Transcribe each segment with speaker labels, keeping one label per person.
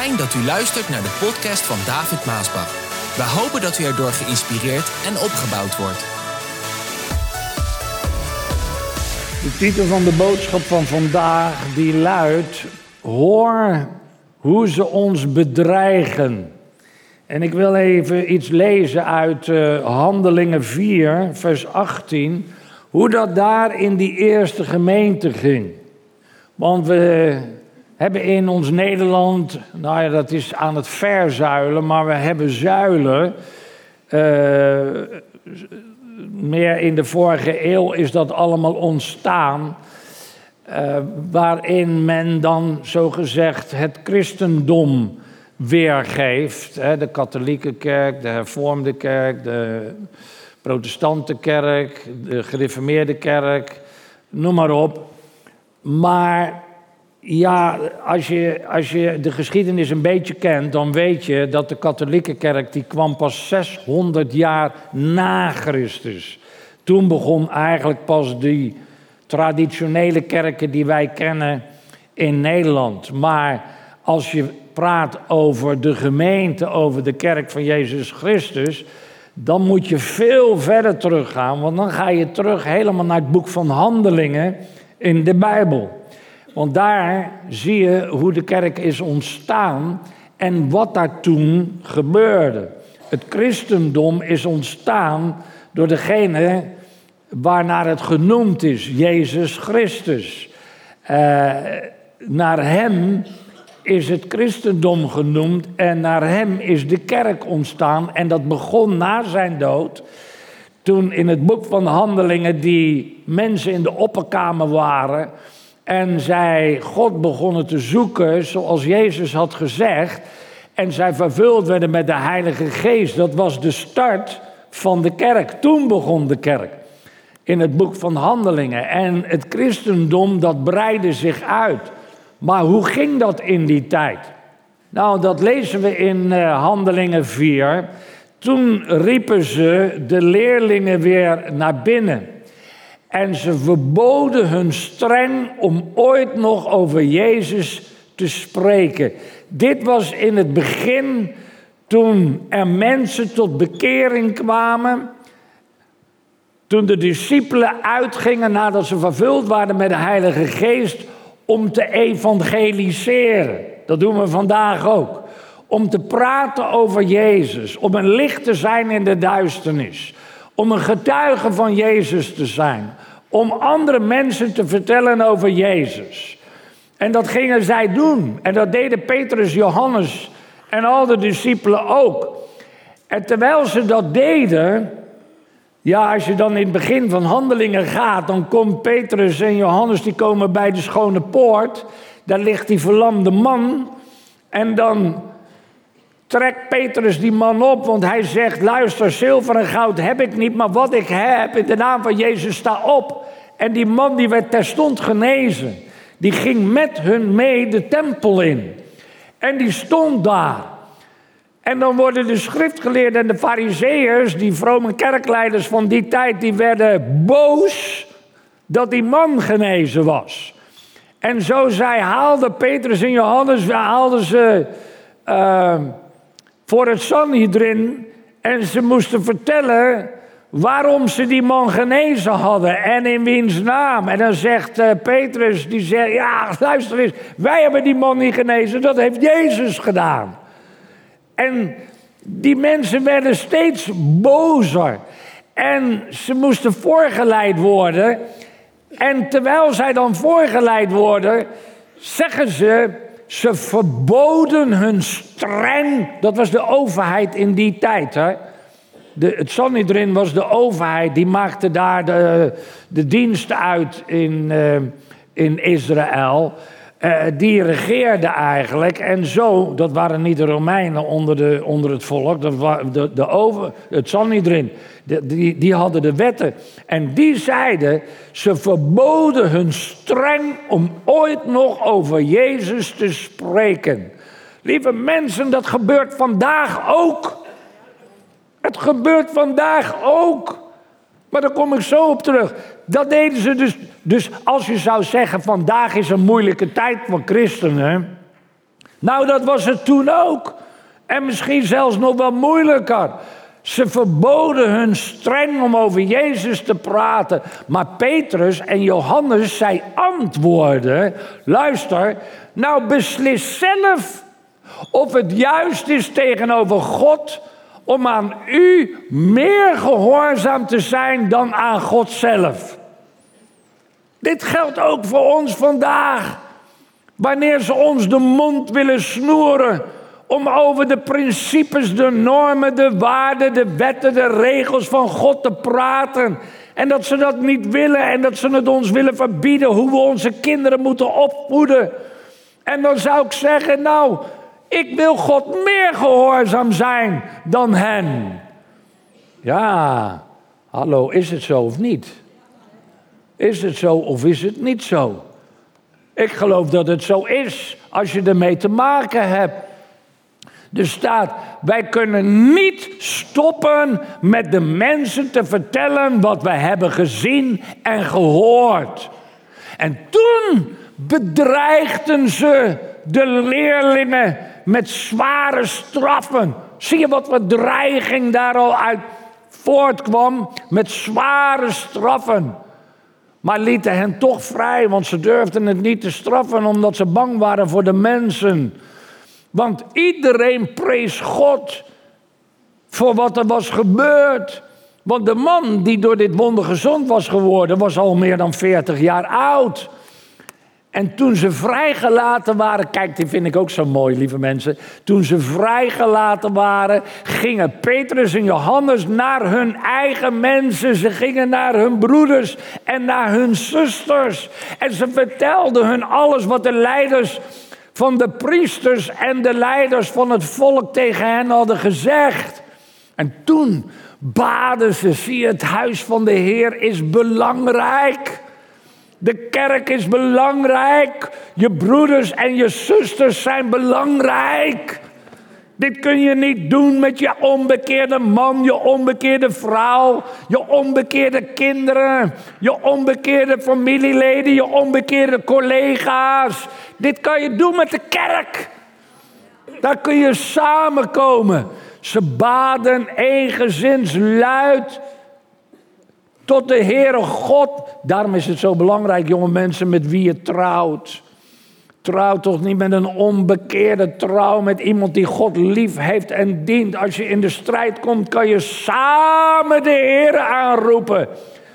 Speaker 1: Fijn dat u luistert naar de podcast van David Maasbach. We hopen dat u erdoor geïnspireerd en opgebouwd wordt.
Speaker 2: De titel van de boodschap van vandaag die luidt: Hoor hoe ze ons bedreigen. En ik wil even iets lezen uit uh, Handelingen 4, vers 18, hoe dat daar in die eerste gemeente ging. Want we hebben in ons Nederland, nou ja, dat is aan het verzuilen, maar we hebben zuilen. Uh, meer in de vorige eeuw is dat allemaal ontstaan. Uh, waarin men dan zogezegd het christendom weergeeft. Hè, de katholieke kerk, de hervormde kerk, de protestante kerk, de gereformeerde kerk, noem maar op. Maar ja, als je, als je de geschiedenis een beetje kent, dan weet je dat de katholieke kerk die kwam pas 600 jaar na Christus. Toen begon eigenlijk pas die traditionele kerken die wij kennen in Nederland. Maar als je praat over de gemeente, over de kerk van Jezus Christus, dan moet je veel verder teruggaan, want dan ga je terug helemaal naar het boek van Handelingen in de Bijbel. Want daar zie je hoe de kerk is ontstaan en wat daar toen gebeurde. Het christendom is ontstaan door degene waarnaar het genoemd is, Jezus Christus. Uh, naar hem is het christendom genoemd en naar hem is de kerk ontstaan. En dat begon na zijn dood, toen in het boek van Handelingen die mensen in de opperkamer waren en zij God begonnen te zoeken zoals Jezus had gezegd. En zij vervuld werden met de Heilige Geest. Dat was de start van de kerk. Toen begon de kerk. In het boek van Handelingen. En het christendom dat breidde zich uit. Maar hoe ging dat in die tijd? Nou, dat lezen we in uh, Handelingen 4. Toen riepen ze de leerlingen weer naar binnen. En ze verboden hun streng om ooit nog over Jezus te spreken. Dit was in het begin toen er mensen tot bekering kwamen. Toen de discipelen uitgingen nadat ze vervuld waren met de Heilige Geest om te evangeliseren. Dat doen we vandaag ook. Om te praten over Jezus, om een licht te zijn in de duisternis, om een getuige van Jezus te zijn, om andere mensen te vertellen over Jezus. En dat gingen zij doen. En dat deden Petrus, Johannes en al de discipelen ook. En terwijl ze dat deden, ja, als je dan in het begin van handelingen gaat, dan komt Petrus en Johannes, die komen bij de schone poort. Daar ligt die verlamde man. En dan trekt Petrus die man op, want hij zegt: Luister, zilver en goud heb ik niet, maar wat ik heb, in de naam van Jezus, sta op. En die man die werd terstond genezen. Die ging met hun mee de tempel in. En die stond daar. En dan worden de schriftgeleerden en de fariseërs, die vrome kerkleiders van die tijd, die werden boos dat die man genezen was. En zo zij haalden Petrus en Johannes, haalden ze uh, voor het Sanhedrin en ze moesten vertellen waarom ze die man genezen hadden en in wiens naam. En dan zegt uh, Petrus, die zegt, ja luister eens, wij hebben die man niet genezen, dat heeft Jezus gedaan. En die mensen werden steeds bozer en ze moesten voorgeleid worden. En terwijl zij dan voorgeleid worden, zeggen ze, ze verboden hun streng, dat was de overheid in die tijd. Hè? De, het Sanhedrin was de overheid, die maakte daar de, de diensten uit in, uh, in Israël. Uh, die regeerde eigenlijk. En zo, dat waren niet de Romeinen onder, de, onder het volk, dat de, de over, het Sanhedrin. De, die, die hadden de wetten. En die zeiden, ze verboden hun streng om ooit nog over Jezus te spreken. Lieve mensen, dat gebeurt vandaag ook. Het gebeurt vandaag ook. Maar daar kom ik zo op terug. Dat deden ze dus. Dus als je zou zeggen: vandaag is een moeilijke tijd voor christenen. Nou, dat was het toen ook. En misschien zelfs nog wel moeilijker. Ze verboden hun streng om over Jezus te praten. Maar Petrus en Johannes, zij antwoorden: luister, nou beslis zelf of het juist is tegenover God om aan u meer gehoorzaam te zijn dan aan God zelf. Dit geldt ook voor ons vandaag. Wanneer ze ons de mond willen snoeren om over de principes, de normen, de waarden, de wetten, de regels van God te praten. En dat ze dat niet willen en dat ze het ons willen verbieden hoe we onze kinderen moeten opvoeden. En dan zou ik zeggen, nou, ik wil God meer gehoorzaam zijn dan hen. Ja, hallo, is het zo of niet? Is het zo of is het niet zo? Ik geloof dat het zo is als je ermee te maken hebt. Er staat, wij kunnen niet stoppen met de mensen te vertellen wat we hebben gezien en gehoord. En toen bedreigden ze de leerlingen met zware straffen. Zie je wat voor dreiging daar al uit voortkwam? Met zware straffen. Maar lieten hen toch vrij, want ze durfden het niet te straffen omdat ze bang waren voor de mensen. Want iedereen prees God voor wat er was gebeurd. Want de man die door dit wonder gezond was geworden, was al meer dan 40 jaar oud. En toen ze vrijgelaten waren, kijk, die vind ik ook zo mooi, lieve mensen. Toen ze vrijgelaten waren, gingen Petrus en Johannes naar hun eigen mensen. Ze gingen naar hun broeders en naar hun zusters. En ze vertelden hun alles wat de leiders van de priesters en de leiders van het volk tegen hen hadden gezegd. En toen baden ze, zie het huis van de Heer is belangrijk. De kerk is belangrijk. Je broeders en je zusters zijn belangrijk. Dit kun je niet doen met je onbekeerde man, je onbekeerde vrouw, je onbekeerde kinderen, je onbekeerde familieleden, je onbekeerde collega's. Dit kan je doen met de kerk. Daar kun je samenkomen. Ze baden eengezins luid tot de Heere God. Daarom is het zo belangrijk, jonge mensen, met wie je trouwt. Trouw toch niet met een onbekeerde trouw, met iemand die God lief heeft en dient. Als je in de strijd komt, kan je samen de Heer aanroepen.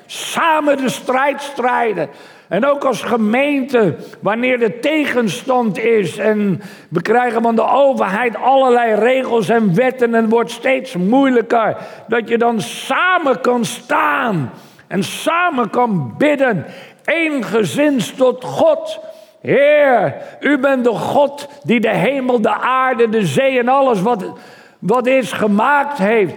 Speaker 2: Samen de strijd strijden. En ook als gemeente, wanneer er tegenstand is en we krijgen van de overheid allerlei regels en wetten en het wordt steeds moeilijker, dat je dan samen kan staan en samen kan bidden, eengezins tot God. Heer, u bent de God die de hemel, de aarde, de zee en alles wat, wat is gemaakt heeft.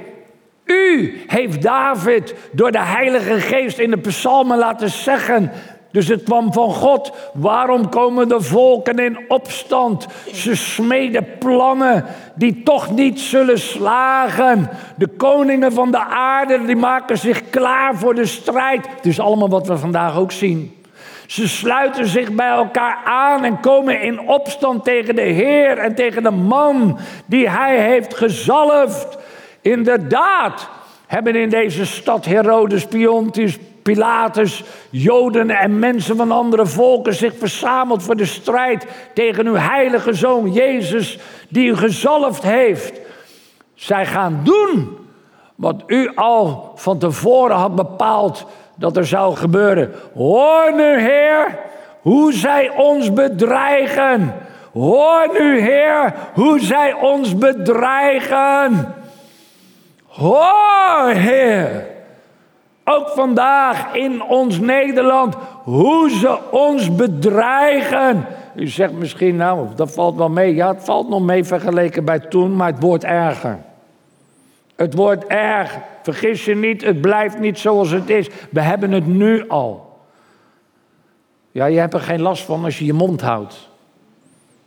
Speaker 2: U heeft David door de Heilige Geest in de psalmen laten zeggen: dus het kwam van God. Waarom komen de volken in opstand? Ze smeden plannen die toch niet zullen slagen. De koningen van de aarde die maken zich klaar voor de strijd. Het is allemaal wat we vandaag ook zien. Ze sluiten zich bij elkaar aan en komen in opstand tegen de Heer en tegen de man die hij heeft gezalfd. Inderdaad hebben in deze stad Herodes, Piontius, Pilatus, Joden en mensen van andere volken zich verzameld voor de strijd tegen uw heilige zoon Jezus, die u gezalfd heeft. Zij gaan doen wat u al van tevoren had bepaald dat er zou gebeuren. Hoor nu, Heer, hoe zij ons bedreigen. Hoor nu, Heer, hoe zij ons bedreigen. Hoor, Heer. Ook vandaag in ons Nederland, hoe ze ons bedreigen. U zegt misschien, nou, dat valt wel mee. Ja, het valt nog mee vergeleken bij toen, maar het wordt erger. Het wordt erg. Vergis je niet, het blijft niet zoals het is. We hebben het nu al. Ja, je hebt er geen last van als je je mond houdt.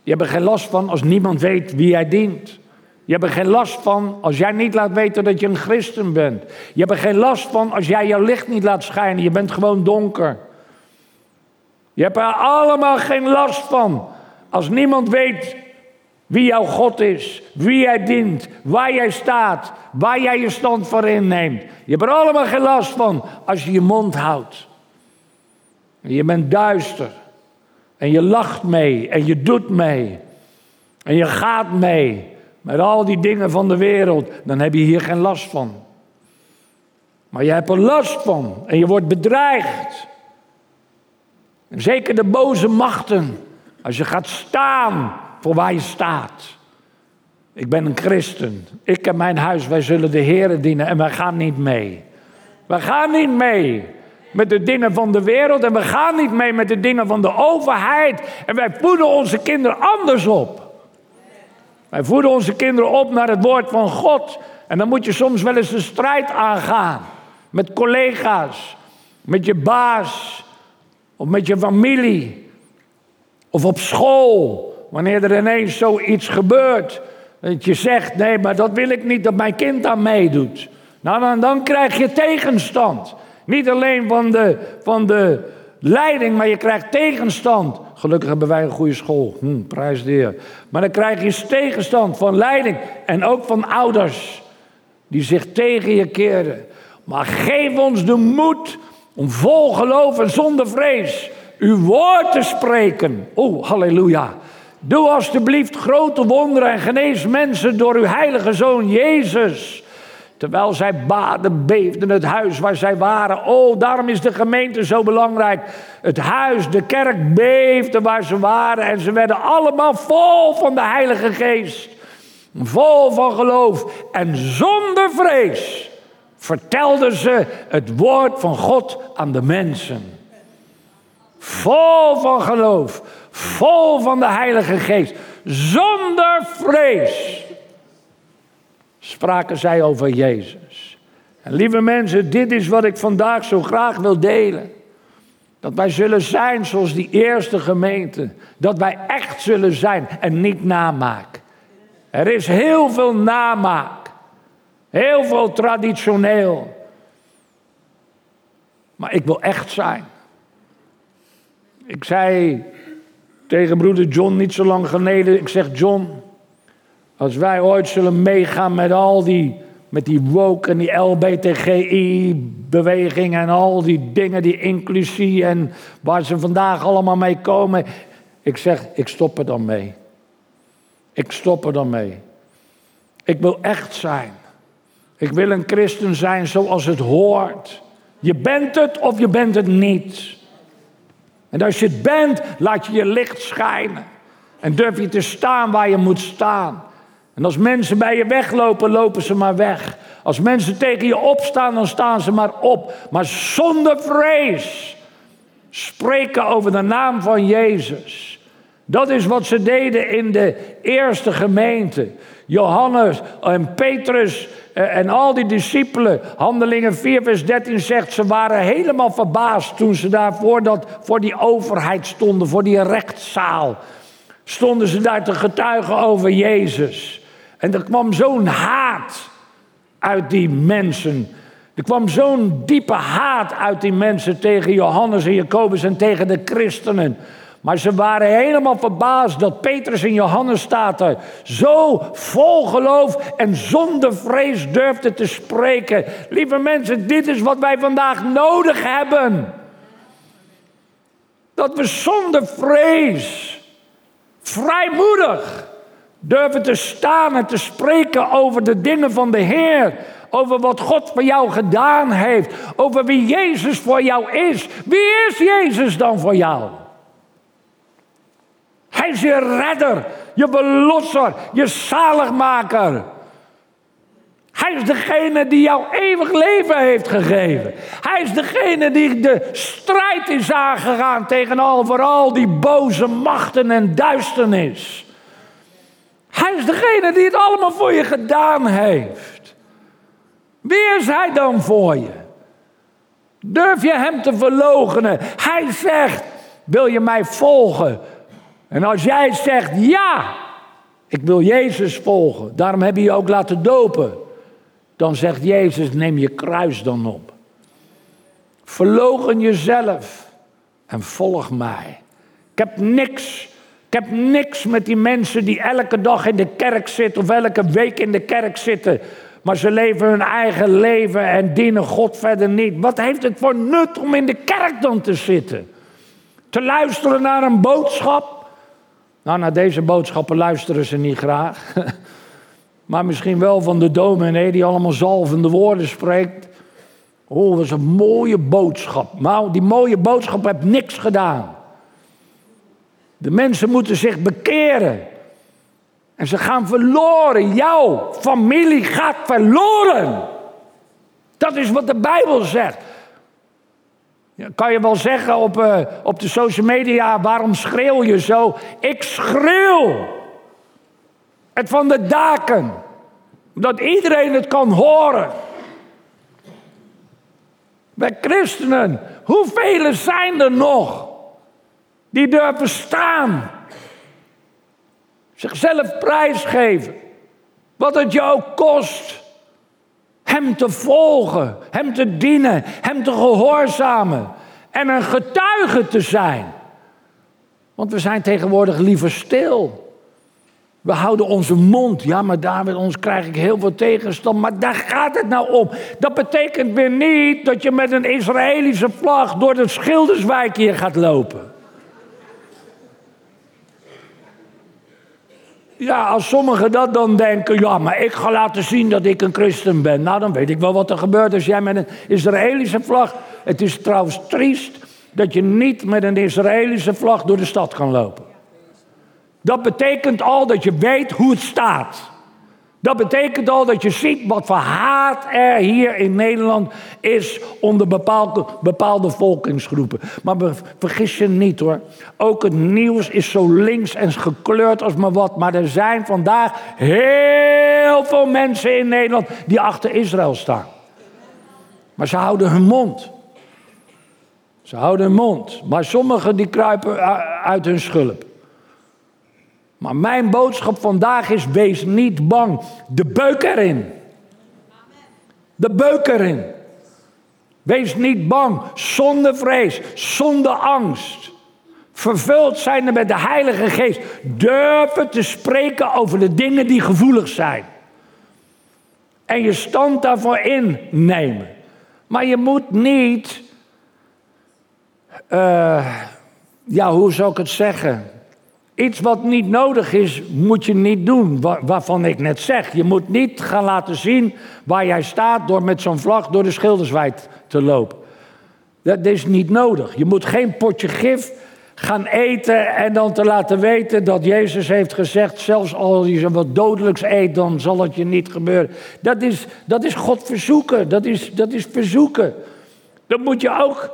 Speaker 2: Je hebt er geen last van als niemand weet wie jij dient. Je hebt er geen last van als jij niet laat weten dat je een christen bent. Je hebt er geen last van als jij je licht niet laat schijnen. Je bent gewoon donker. Je hebt er allemaal geen last van als niemand weet Wie jouw God is, wie jij dient, waar jij staat, waar jij je stand voor inneemt. Je hebt er allemaal geen last van als je je mond houdt. Je bent duister. En je lacht mee en je doet mee. En je gaat mee met al die dingen van de wereld. Dan heb je hier geen last van. Maar je hebt er last van en je wordt bedreigd. Zeker de boze machten. Als je gaat staan voor waar je staat. Ik ben een christen. Ik en mijn huis, wij zullen de Heer dienen en wij gaan niet mee. We gaan niet mee met de dingen van de wereld en we gaan niet mee met de dingen van de overheid. En wij voeden onze kinderen anders op. Wij voeden onze kinderen op naar het woord van God. En dan moet je soms wel eens de strijd aangaan. Met collega's, met je baas, of met je familie, of op school. Wanneer er ineens zoiets gebeurt. Dat je zegt, nee, maar dat wil ik niet dat mijn kind aan meedoet. Nou, dan, dan krijg je tegenstand. Niet alleen van de, van de leiding, maar je krijgt tegenstand. Gelukkig hebben wij een goede school. Hm, prijs de heer. Maar dan krijg je tegenstand van leiding en ook van ouders die zich tegen je keren. Maar geef ons de moed om vol geloof en zonder vrees uw woord te spreken. Oh, halleluja. Doe alstublieft grote wonderen en genees mensen door uw heilige zoon Jezus. Terwijl zij baden, beefden het huis waar zij waren. Oh, daarom is de gemeente zo belangrijk. Het huis, de kerk beefde waar ze waren. En ze werden allemaal vol van de Heilige Geest. Vol van geloof. En zonder vrees vertelden ze het woord van God aan de mensen. Vol van geloof. Vol van de Heilige Geest. Zonder vrees spraken zij over Jezus. En lieve mensen, dit is wat ik vandaag zo graag wil delen. Dat wij zullen zijn zoals die eerste gemeente. Dat wij echt zullen zijn en niet namaak. Er is heel veel namaak. Heel veel traditioneel. Maar ik wil echt zijn. Ik zei tegen broeder John niet zo lang geleden. Ik zeg John, als wij ooit zullen meegaan met al die, met die woke en die LBTGI-beweging en al die dingen, die inclusie en waar ze vandaag allemaal mee komen. Ik zeg, ik stop er dan mee. Ik stop er dan mee. Ik wil echt zijn. Ik wil een christen zijn zoals het hoort. Je bent het of je bent het niet. En als je het bent, laat je je licht schijnen. En durf je te staan waar je moet staan. En als mensen bij je weglopen, lopen ze maar weg. Als mensen tegen je opstaan, dan staan ze maar op. Maar zonder vrees spreken over de naam van Jezus. Dat is wat ze deden in de eerste gemeente. Johannes en Petrus eh, en al die discipelen, Handelingen 4, vers 13 zegt, ze waren helemaal verbaasd toen ze daar voor, dat, voor die overheid stonden, voor die rechtszaal. Stonden ze daar te getuigen over Jezus. En er kwam zo'n haat uit die mensen. Er kwam zo'n diepe haat uit die mensen tegen Johannes en Jacobus en tegen de christenen. Maar ze waren helemaal verbaasd dat Petrus en Johannes staat Zo vol geloof en zonder vrees durfden te spreken. Lieve mensen, dit is wat wij vandaag nodig hebben. Dat we zonder vrees, vrijmoedig, durven te staan en te spreken over de dingen van de Heer. Over wat God voor jou gedaan heeft. Over wie Jezus voor jou is. Wie is Jezus dan voor jou? Hij is je redder, je belosser, je zaligmaker. Hij is degene die jou eeuwig leven heeft gegeven. Hij is degene die de strijd is aangegaan tegen al die boze machten en duisternis. Hij is degene die het allemaal voor je gedaan heeft. Wie is hij dan voor je? Durf je hem te verloochenen? Hij zegt: Wil je mij volgen? En als jij zegt ja, ik wil Jezus volgen, daarom heb je je ook laten dopen. Dan zegt Jezus: Neem je kruis dan op. Verlogen jezelf en volg mij. Ik heb niks Ik heb niks met die mensen die elke dag in de kerk zitten of elke week in de kerk zitten. Maar ze leven hun eigen leven en dienen God verder niet. Wat heeft het voor nut om in de kerk dan te zitten? Te luisteren naar een boodschap? Nou, naar deze boodschappen luisteren ze niet graag. maar misschien wel van de dominee die allemaal zalvende woorden spreekt. Oh, dat is een mooie boodschap. Nou, die mooie boodschap heeft niks gedaan. De mensen moeten zich bekeren. En ze gaan verloren. Jouw familie gaat verloren. Dat is wat de Bijbel zegt. Kan je wel zeggen op, uh, op de social media, waarom schreeuw je zo? Ik schreeuw het van de daken, dat iedereen het kan horen. Bij christenen, hoeveel zijn er nog die durven staan Zichzelf prijsgeven. Wat het je ook kost. Hem te volgen, hem te dienen, hem te gehoorzamen. En een getuige te zijn. Want we zijn tegenwoordig liever stil. We houden onze mond. Ja, maar daar met ons krijg ik heel veel tegenstand. Maar daar gaat het nou om. Dat betekent weer niet dat je met een Israëlische vlag door de Schilderswijk hier gaat lopen. Ja, als sommigen dat dan denken, ja, maar ik ga laten zien dat ik een christen ben. Nou, dan weet ik wel wat er gebeurt als jij met een Israëlische vlag. Het is trouwens triest dat je niet met een Israëlische vlag door de stad kan lopen. Dat betekent al dat je weet hoe het staat. Dat betekent al dat je ziet wat voor haat er hier in Nederland is onder bepaalde, bepaalde volkingsgroepen. Maar vergis je niet hoor. Ook het nieuws is zo links en gekleurd als maar wat. Maar er zijn vandaag heel veel mensen in Nederland die achter Israël staan. Maar ze houden hun mond. Ze houden hun mond. Maar sommigen die kruipen uit hun schulp. Maar mijn boodschap vandaag is: wees niet bang. De beuk erin. De beuk erin. Wees niet bang, zonder vrees, zonder angst. Vervuld zijnde met de Heilige Geest. Durven te spreken over de dingen die gevoelig zijn. En je stand daarvoor innemen. Maar je moet niet. Uh, ja, hoe zou ik het zeggen? Iets wat niet nodig is, moet je niet doen. waarvan ik net zeg. Je moet niet gaan laten zien waar jij staat door met zo'n vlag door de schilderswijd te lopen. Dat is niet nodig. Je moet geen potje gif gaan eten en dan te laten weten dat Jezus heeft gezegd: zelfs als je wat dodelijks eet, dan zal het je niet gebeuren. Dat is, dat is God verzoeken. Dat is, dat is verzoeken. Dat moet je ook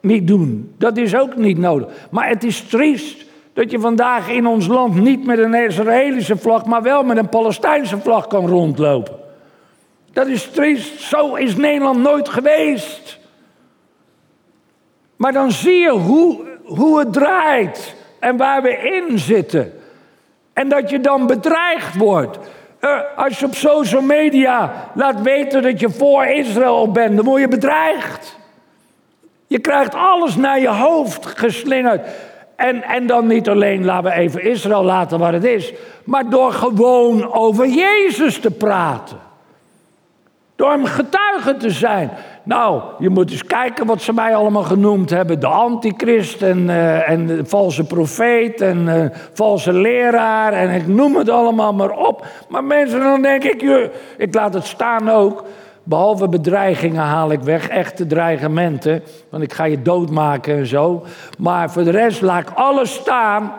Speaker 2: niet doen. Dat is ook niet nodig. Maar het is triest dat je vandaag in ons land niet met een Israëlische vlag, maar wel met een Palestijnse vlag kan rondlopen. Dat is triest. Zo is Nederland nooit geweest. Maar dan zie je hoe, hoe het draait en waar we in zitten. En dat je dan bedreigd wordt. Uh, als je op social media laat weten dat je voor Israël bent, dan word je bedreigd. Je krijgt alles naar je hoofd geslingerd. En, en dan niet alleen laten we even Israël laten waar het is, maar door gewoon over Jezus te praten. Door hem getuige te zijn. Nou, je moet eens kijken wat ze mij allemaal genoemd hebben. De antichrist en, uh, en de valse profeet en uh, valse leraar. En ik noem het allemaal maar op. Maar mensen, dan denk ik, ik laat het staan ook. Behalve bedreigingen haal ik weg, echte dreigementen. Want ik ga je doodmaken en zo. Maar voor de rest laat ik alles staan.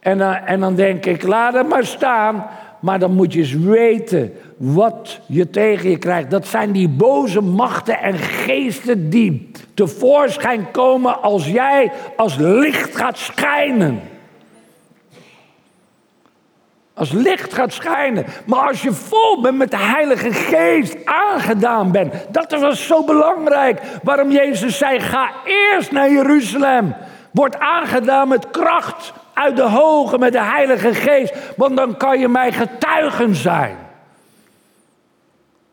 Speaker 2: En, uh, en dan denk ik, laat het maar staan. Maar dan moet je eens weten wat je tegen je krijgt. Dat zijn die boze machten en geesten die tevoorschijn komen als jij als licht gaat schijnen als licht gaat schijnen. Maar als je vol bent met de Heilige Geest, aangedaan bent. Dat was zo belangrijk. Waarom Jezus zei: ga eerst naar Jeruzalem. Word aangedaan met kracht uit de hoge, met de Heilige Geest. Want dan kan je mij getuigen zijn.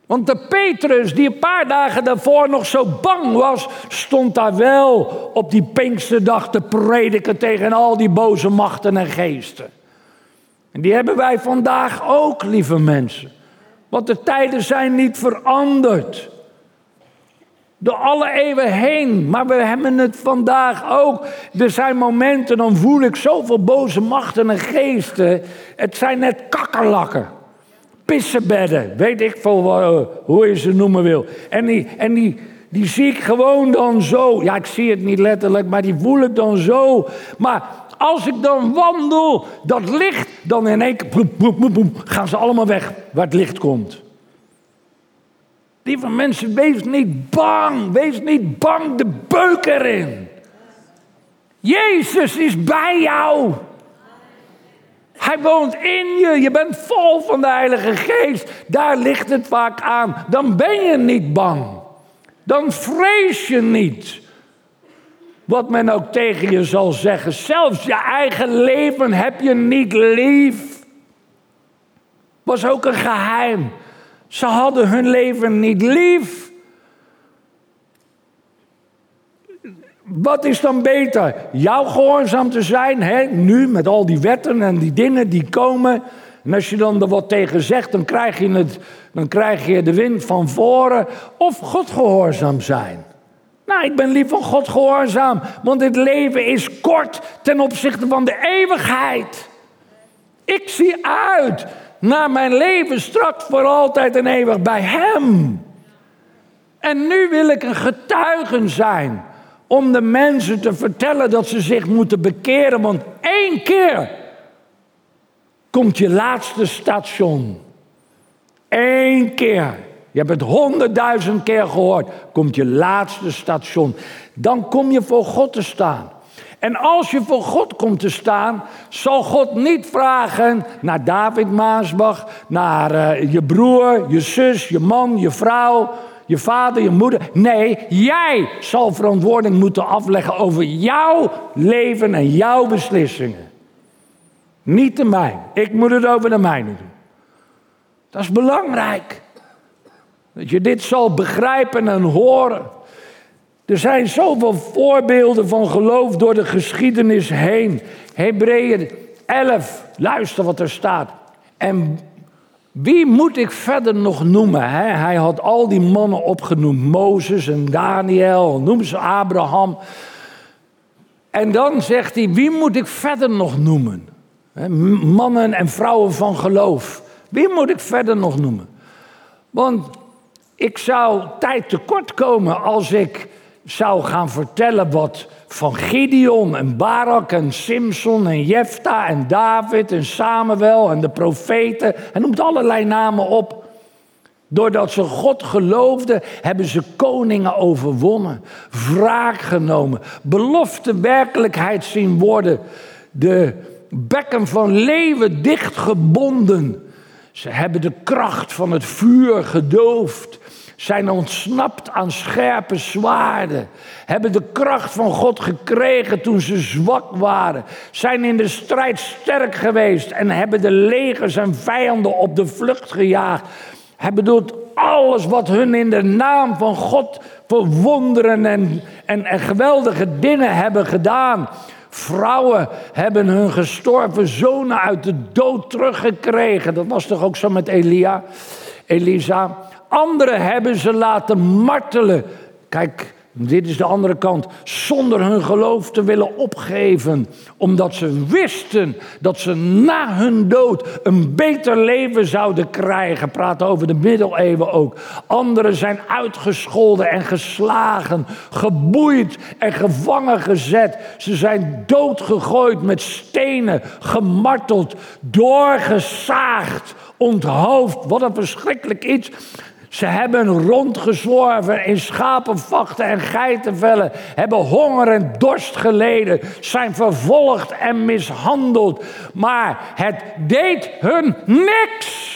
Speaker 2: Want de Petrus, die een paar dagen daarvoor nog zo bang was, stond daar wel op die Pinksterdag te prediken tegen al die boze machten en geesten. Die hebben wij vandaag ook, lieve mensen. Want de tijden zijn niet veranderd. Door alle eeuwen heen. Maar we hebben het vandaag ook. Er zijn momenten, dan voel ik zoveel boze machten en geesten. Het zijn net kakkerlakken. Pissenbedden. Weet ik veel eh, hoe je ze noemen wil. En die, en die, die zie ik gewoon dan zo. Ja, ik zie het niet letterlijk, maar die voel ik dan zo. Maar als ik dan wandel, dat licht, dan in één keer gaan ze allemaal weg waar het licht komt. Lieve mensen, wees niet bang. Wees niet bang de beuk erin. Jezus is bij jou. Hij woont in je. Je bent vol van de Heilige Geest. Daar ligt het vaak aan. Dan ben je niet bang. Dan vrees je niet. Wat men ook tegen je zal zeggen. Zelfs je eigen leven heb je niet lief. Was ook een geheim. Ze hadden hun leven niet lief. Wat is dan beter? Jou gehoorzaam te zijn, hè? nu met al die wetten en die dingen die komen. En als je dan er wat tegen zegt, dan krijg je, het, dan krijg je de wind van voren. Of God gehoorzaam zijn. Nou, ik ben liever God gehoorzaam, want dit leven is kort ten opzichte van de eeuwigheid. Ik zie uit naar mijn leven straks voor altijd en eeuwig bij Hem. En nu wil ik een getuige zijn om de mensen te vertellen dat ze zich moeten bekeren, want één keer komt je laatste station. Eén keer. Je hebt het honderdduizend keer gehoord. Komt je laatste station. Dan kom je voor God te staan. En als je voor God komt te staan, zal God niet vragen naar David Maasbach, naar uh, je broer, je zus, je man, je vrouw, je vader, je moeder. Nee, jij zal verantwoording moeten afleggen over jouw leven en jouw beslissingen. Niet de mijne. Ik moet het over de mijne doen. Dat is belangrijk. Dat je dit zal begrijpen en horen. Er zijn zoveel voorbeelden van geloof door de geschiedenis heen. Hebreeën 11, luister wat er staat. En wie moet ik verder nog noemen? Hè? Hij had al die mannen opgenoemd: Mozes en Daniel, noem ze Abraham. En dan zegt hij: Wie moet ik verder nog noemen? Mannen en vrouwen van geloof. Wie moet ik verder nog noemen? Want ik zou tijd tekort komen als ik zou gaan vertellen wat van Gideon en Barak en Simson en Jefta en David en Samuel en de profeten. Hij noemt allerlei namen op. Doordat ze God geloofden, hebben ze koningen overwonnen, wraak genomen, belofte werkelijkheid zien worden, de bekken van leeuwen dichtgebonden. Ze hebben de kracht van het vuur gedoofd zijn ontsnapt aan scherpe zwaarden, hebben de kracht van God gekregen toen ze zwak waren, zijn in de strijd sterk geweest en hebben de legers en vijanden op de vlucht gejaagd. Hebben doet alles wat hun in de naam van God verwonderen en, en, en geweldige dingen hebben gedaan. Vrouwen hebben hun gestorven zonen uit de dood teruggekregen. Dat was toch ook zo met Elia, Elisa. Anderen hebben ze laten martelen. Kijk, dit is de andere kant. Zonder hun geloof te willen opgeven. Omdat ze wisten dat ze na hun dood een beter leven zouden krijgen. Praat over de middeleeuwen ook. Anderen zijn uitgescholden en geslagen. Geboeid en gevangen gezet. Ze zijn doodgegooid met stenen. Gemarteld. Doorgezaagd. Onthoofd. Wat een verschrikkelijk iets. Ze hebben rondgezworven in schapenvachten en geitenvellen, hebben honger en dorst geleden, zijn vervolgd en mishandeld, maar het deed hun niks.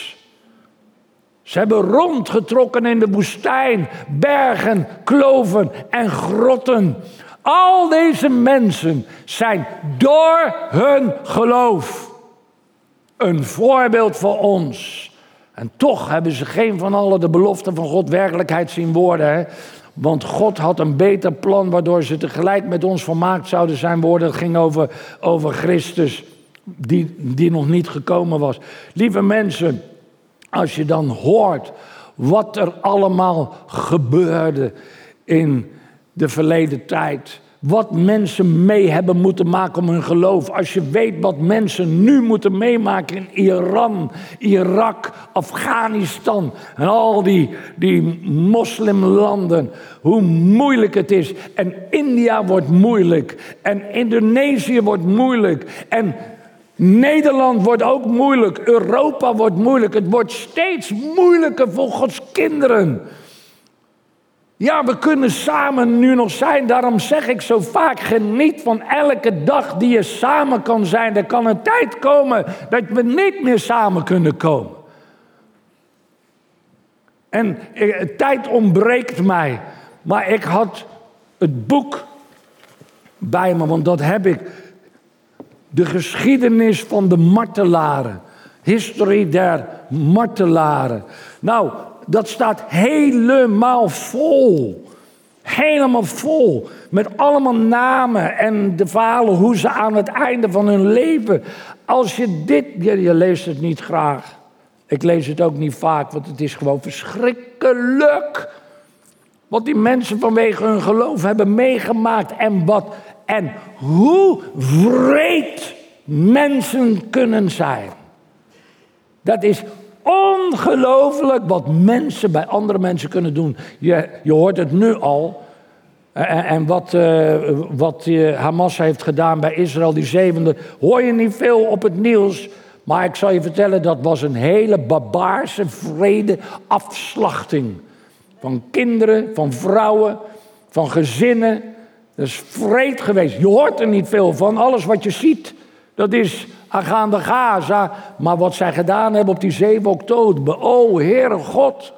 Speaker 2: Ze hebben rondgetrokken in de woestijn, bergen, kloven en grotten. Al deze mensen zijn door hun geloof een voorbeeld voor ons. En toch hebben ze geen van alle de beloften van God werkelijkheid zien worden. Want God had een beter plan waardoor ze tegelijk met ons vermaakt zouden zijn worden. Het ging over, over Christus, die, die nog niet gekomen was. Lieve mensen, als je dan hoort wat er allemaal gebeurde in de verleden tijd. Wat mensen mee hebben moeten maken om hun geloof. Als je weet wat mensen nu moeten meemaken in Iran, Irak, Afghanistan en al die, die moslimlanden. Hoe moeilijk het is. En India wordt moeilijk. En Indonesië wordt moeilijk. En Nederland wordt ook moeilijk. Europa wordt moeilijk. Het wordt steeds moeilijker voor Gods kinderen. Ja, we kunnen samen nu nog zijn. Daarom zeg ik zo vaak: geniet van elke dag die je samen kan zijn. Er kan een tijd komen dat we niet meer samen kunnen komen. En eh, tijd ontbreekt mij. Maar ik had het boek bij me, want dat heb ik. De geschiedenis van de martelaren. History der martelaren. Nou, dat staat helemaal vol. Helemaal vol. Met allemaal namen en de verhalen hoe ze aan het einde van hun leven. Als je dit. Je, je leest het niet graag. Ik lees het ook niet vaak, want het is gewoon verschrikkelijk. Wat die mensen vanwege hun geloof hebben meegemaakt. En wat. En hoe wreed mensen kunnen zijn. Dat is ongelooflijk wat mensen bij andere mensen kunnen doen. Je, je hoort het nu al. En, en wat, uh, wat Hamas heeft gedaan bij Israël, die zevende, hoor je niet veel op het nieuws. Maar ik zal je vertellen, dat was een hele barbaarse vrede afslachting. Van kinderen, van vrouwen, van gezinnen. Dat is vreed geweest. Je hoort er niet veel van. Alles wat je ziet, dat is aangaande Gaza. Maar wat zij gedaan hebben op die 7 oktober. Oh, Heere God.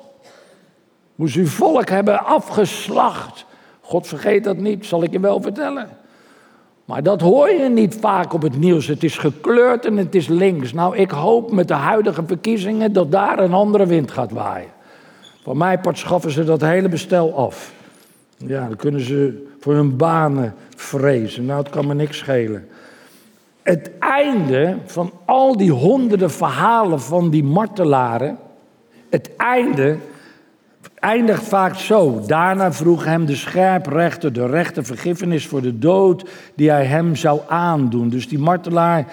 Speaker 2: Ze uw volk hebben afgeslacht. God vergeet dat niet, zal ik je wel vertellen. Maar dat hoor je niet vaak op het nieuws. Het is gekleurd en het is links. Nou, ik hoop met de huidige verkiezingen dat daar een andere wind gaat waaien. Voor mij part schaffen ze dat hele bestel af. Ja, dan kunnen ze voor hun banen vrezen. Nou, het kan me niks schelen het einde van al die honderden verhalen van die martelaren, het einde eindigt vaak zo. Daarna vroeg hem de scherprechter de rechte vergiffenis voor de dood die hij hem zou aandoen. Dus die martelaar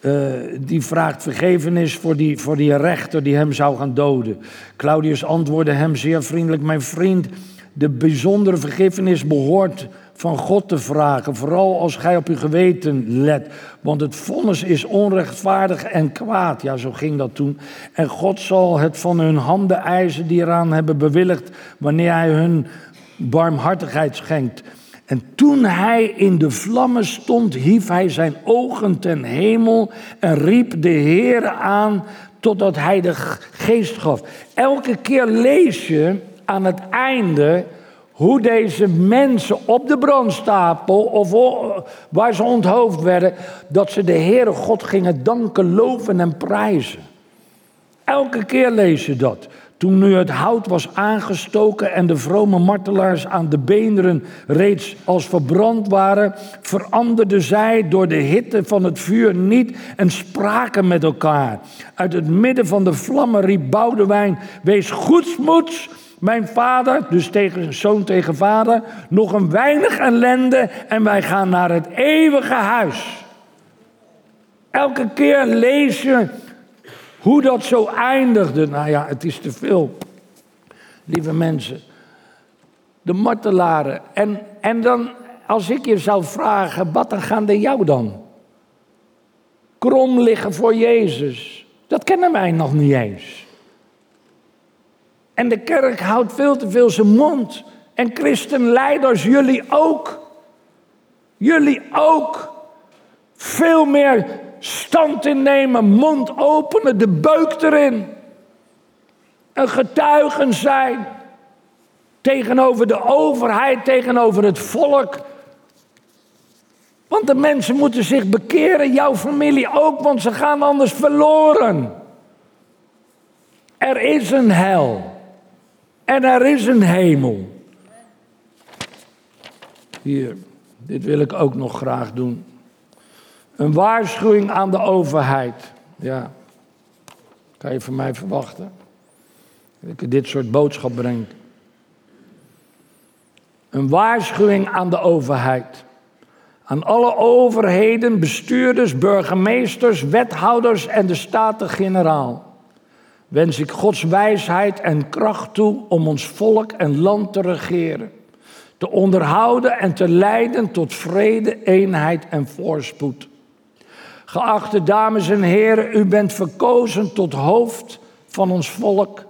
Speaker 2: uh, die vraagt vergevenis voor die, voor die rechter die hem zou gaan doden. Claudius antwoordde hem zeer vriendelijk: Mijn vriend, de bijzondere vergiffenis behoort van God te vragen. Vooral als gij op uw geweten let. Want het vonnis is onrechtvaardig en kwaad. Ja, zo ging dat toen. En God zal het van hun handen eisen die eraan hebben bewilligd. wanneer hij hun barmhartigheid schenkt. En toen hij in de vlammen stond, hief hij zijn ogen ten hemel en riep de Heer aan totdat hij de geest gaf. Elke keer lees je aan het einde hoe deze mensen op de brandstapel of waar ze onthoofd werden, dat ze de Heere God gingen danken, loven en prijzen. Elke keer lees je dat. Toen nu het hout was aangestoken en de vrome martelaars aan de beenderen reeds als verbrand waren, veranderden zij door de hitte van het vuur niet en spraken met elkaar. Uit het midden van de vlammen riep Boudewijn, wees goedsmoeds, mijn vader, dus tegen zoon tegen vader, nog een weinig ellende en wij gaan naar het eeuwige huis. Elke keer lees je hoe dat zo eindigde. Nou ja, het is te veel. Lieve mensen, de martelaren. En, en dan, als ik je zou vragen, wat dan gaan de jou dan? Krom liggen voor Jezus. Dat kennen wij nog niet eens. En de kerk houdt veel te veel zijn mond. En christenleiders, jullie ook. Jullie ook. Veel meer stand innemen, mond openen, de beuk erin. Een getuigen zijn tegenover de overheid, tegenover het volk. Want de mensen moeten zich bekeren, jouw familie ook, want ze gaan anders verloren. Er is een hel. En er is een hemel. Hier, dit wil ik ook nog graag doen. Een waarschuwing aan de overheid. Ja, kan je van mij verwachten? Dat ik dit soort boodschap breng. Een waarschuwing aan de overheid. Aan alle overheden, bestuurders, burgemeesters, wethouders en de Staten-Generaal wens ik Gods wijsheid en kracht toe om ons volk en land te regeren, te onderhouden en te leiden tot vrede, eenheid en voorspoed. Geachte dames en heren, u bent verkozen tot hoofd van ons volk.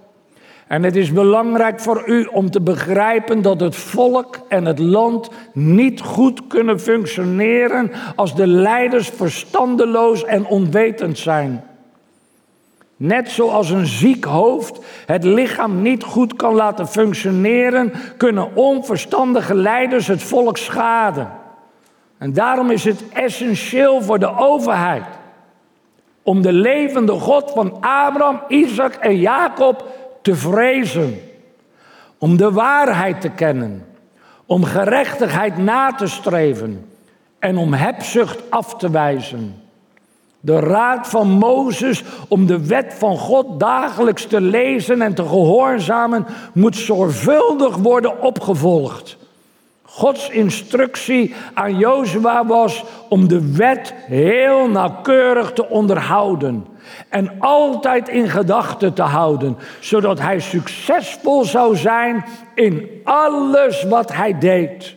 Speaker 2: En het is belangrijk voor u om te begrijpen dat het volk en het land niet goed kunnen functioneren als de leiders verstandeloos en onwetend zijn. Net zoals een ziek hoofd het lichaam niet goed kan laten functioneren, kunnen onverstandige leiders het volk schaden. En daarom is het essentieel voor de overheid om de levende God van Abraham, Isaac en Jacob te vrezen. Om de waarheid te kennen. Om gerechtigheid na te streven. En om hebzucht af te wijzen. De raad van Mozes om de wet van God dagelijks te lezen en te gehoorzamen moet zorgvuldig worden opgevolgd. Gods instructie aan Jozua was om de wet heel nauwkeurig te onderhouden en altijd in gedachten te houden, zodat hij succesvol zou zijn in alles wat hij deed.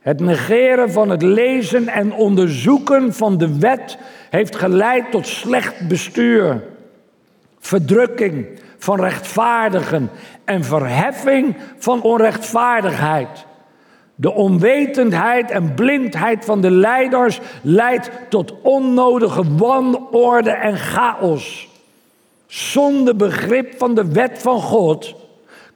Speaker 2: Het negeren van het lezen en onderzoeken van de wet heeft geleid tot slecht bestuur, verdrukking van rechtvaardigen en verheffing van onrechtvaardigheid. De onwetendheid en blindheid van de leiders leidt tot onnodige wanorde en chaos. Zonder begrip van de wet van God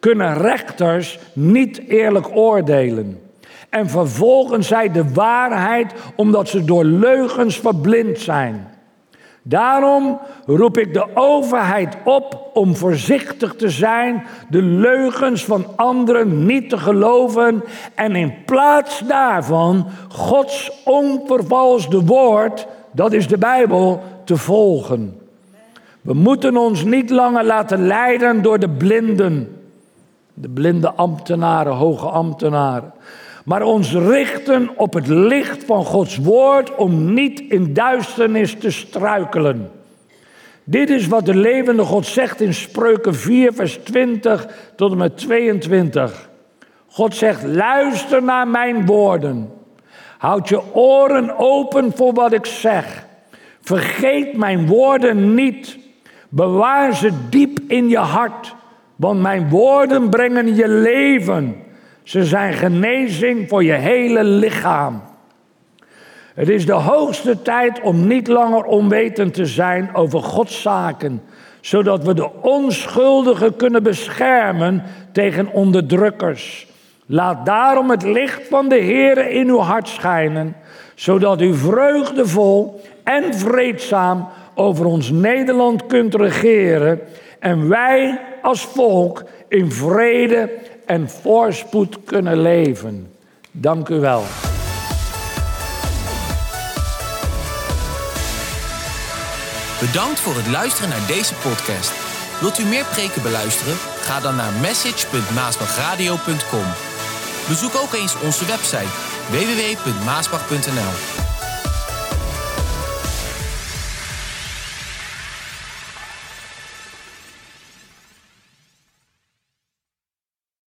Speaker 2: kunnen rechters niet eerlijk oordelen. En vervolgen zij de waarheid omdat ze door leugens verblind zijn. Daarom roep ik de overheid op om voorzichtig te zijn, de leugens van anderen niet te geloven en in plaats daarvan Gods onvervalsde woord, dat is de Bijbel, te volgen. We moeten ons niet langer laten leiden door de blinden, de blinde ambtenaren, hoge ambtenaren maar ons richten op het licht van Gods woord om niet in duisternis te struikelen. Dit is wat de levende God zegt in Spreuken 4, vers 20 tot en met 22. God zegt, luister naar mijn woorden. Houd je oren open voor wat ik zeg. Vergeet mijn woorden niet. Bewaar ze diep in je hart, want mijn woorden brengen je leven. Ze zijn genezing voor je hele lichaam. Het is de hoogste tijd om niet langer onwetend te zijn over Gods zaken, zodat we de onschuldigen kunnen beschermen tegen onderdrukkers. Laat daarom het licht van de Heer in uw hart schijnen, zodat u vreugdevol en vreedzaam over ons Nederland kunt regeren en wij als volk in vrede en voorspoed kunnen leven. Dank u wel.
Speaker 1: Bedankt voor het luisteren naar deze podcast. Wilt u meer preken beluisteren? Ga dan naar message.maasbachradio.com. Bezoek ook eens onze website www.maasbach.nl.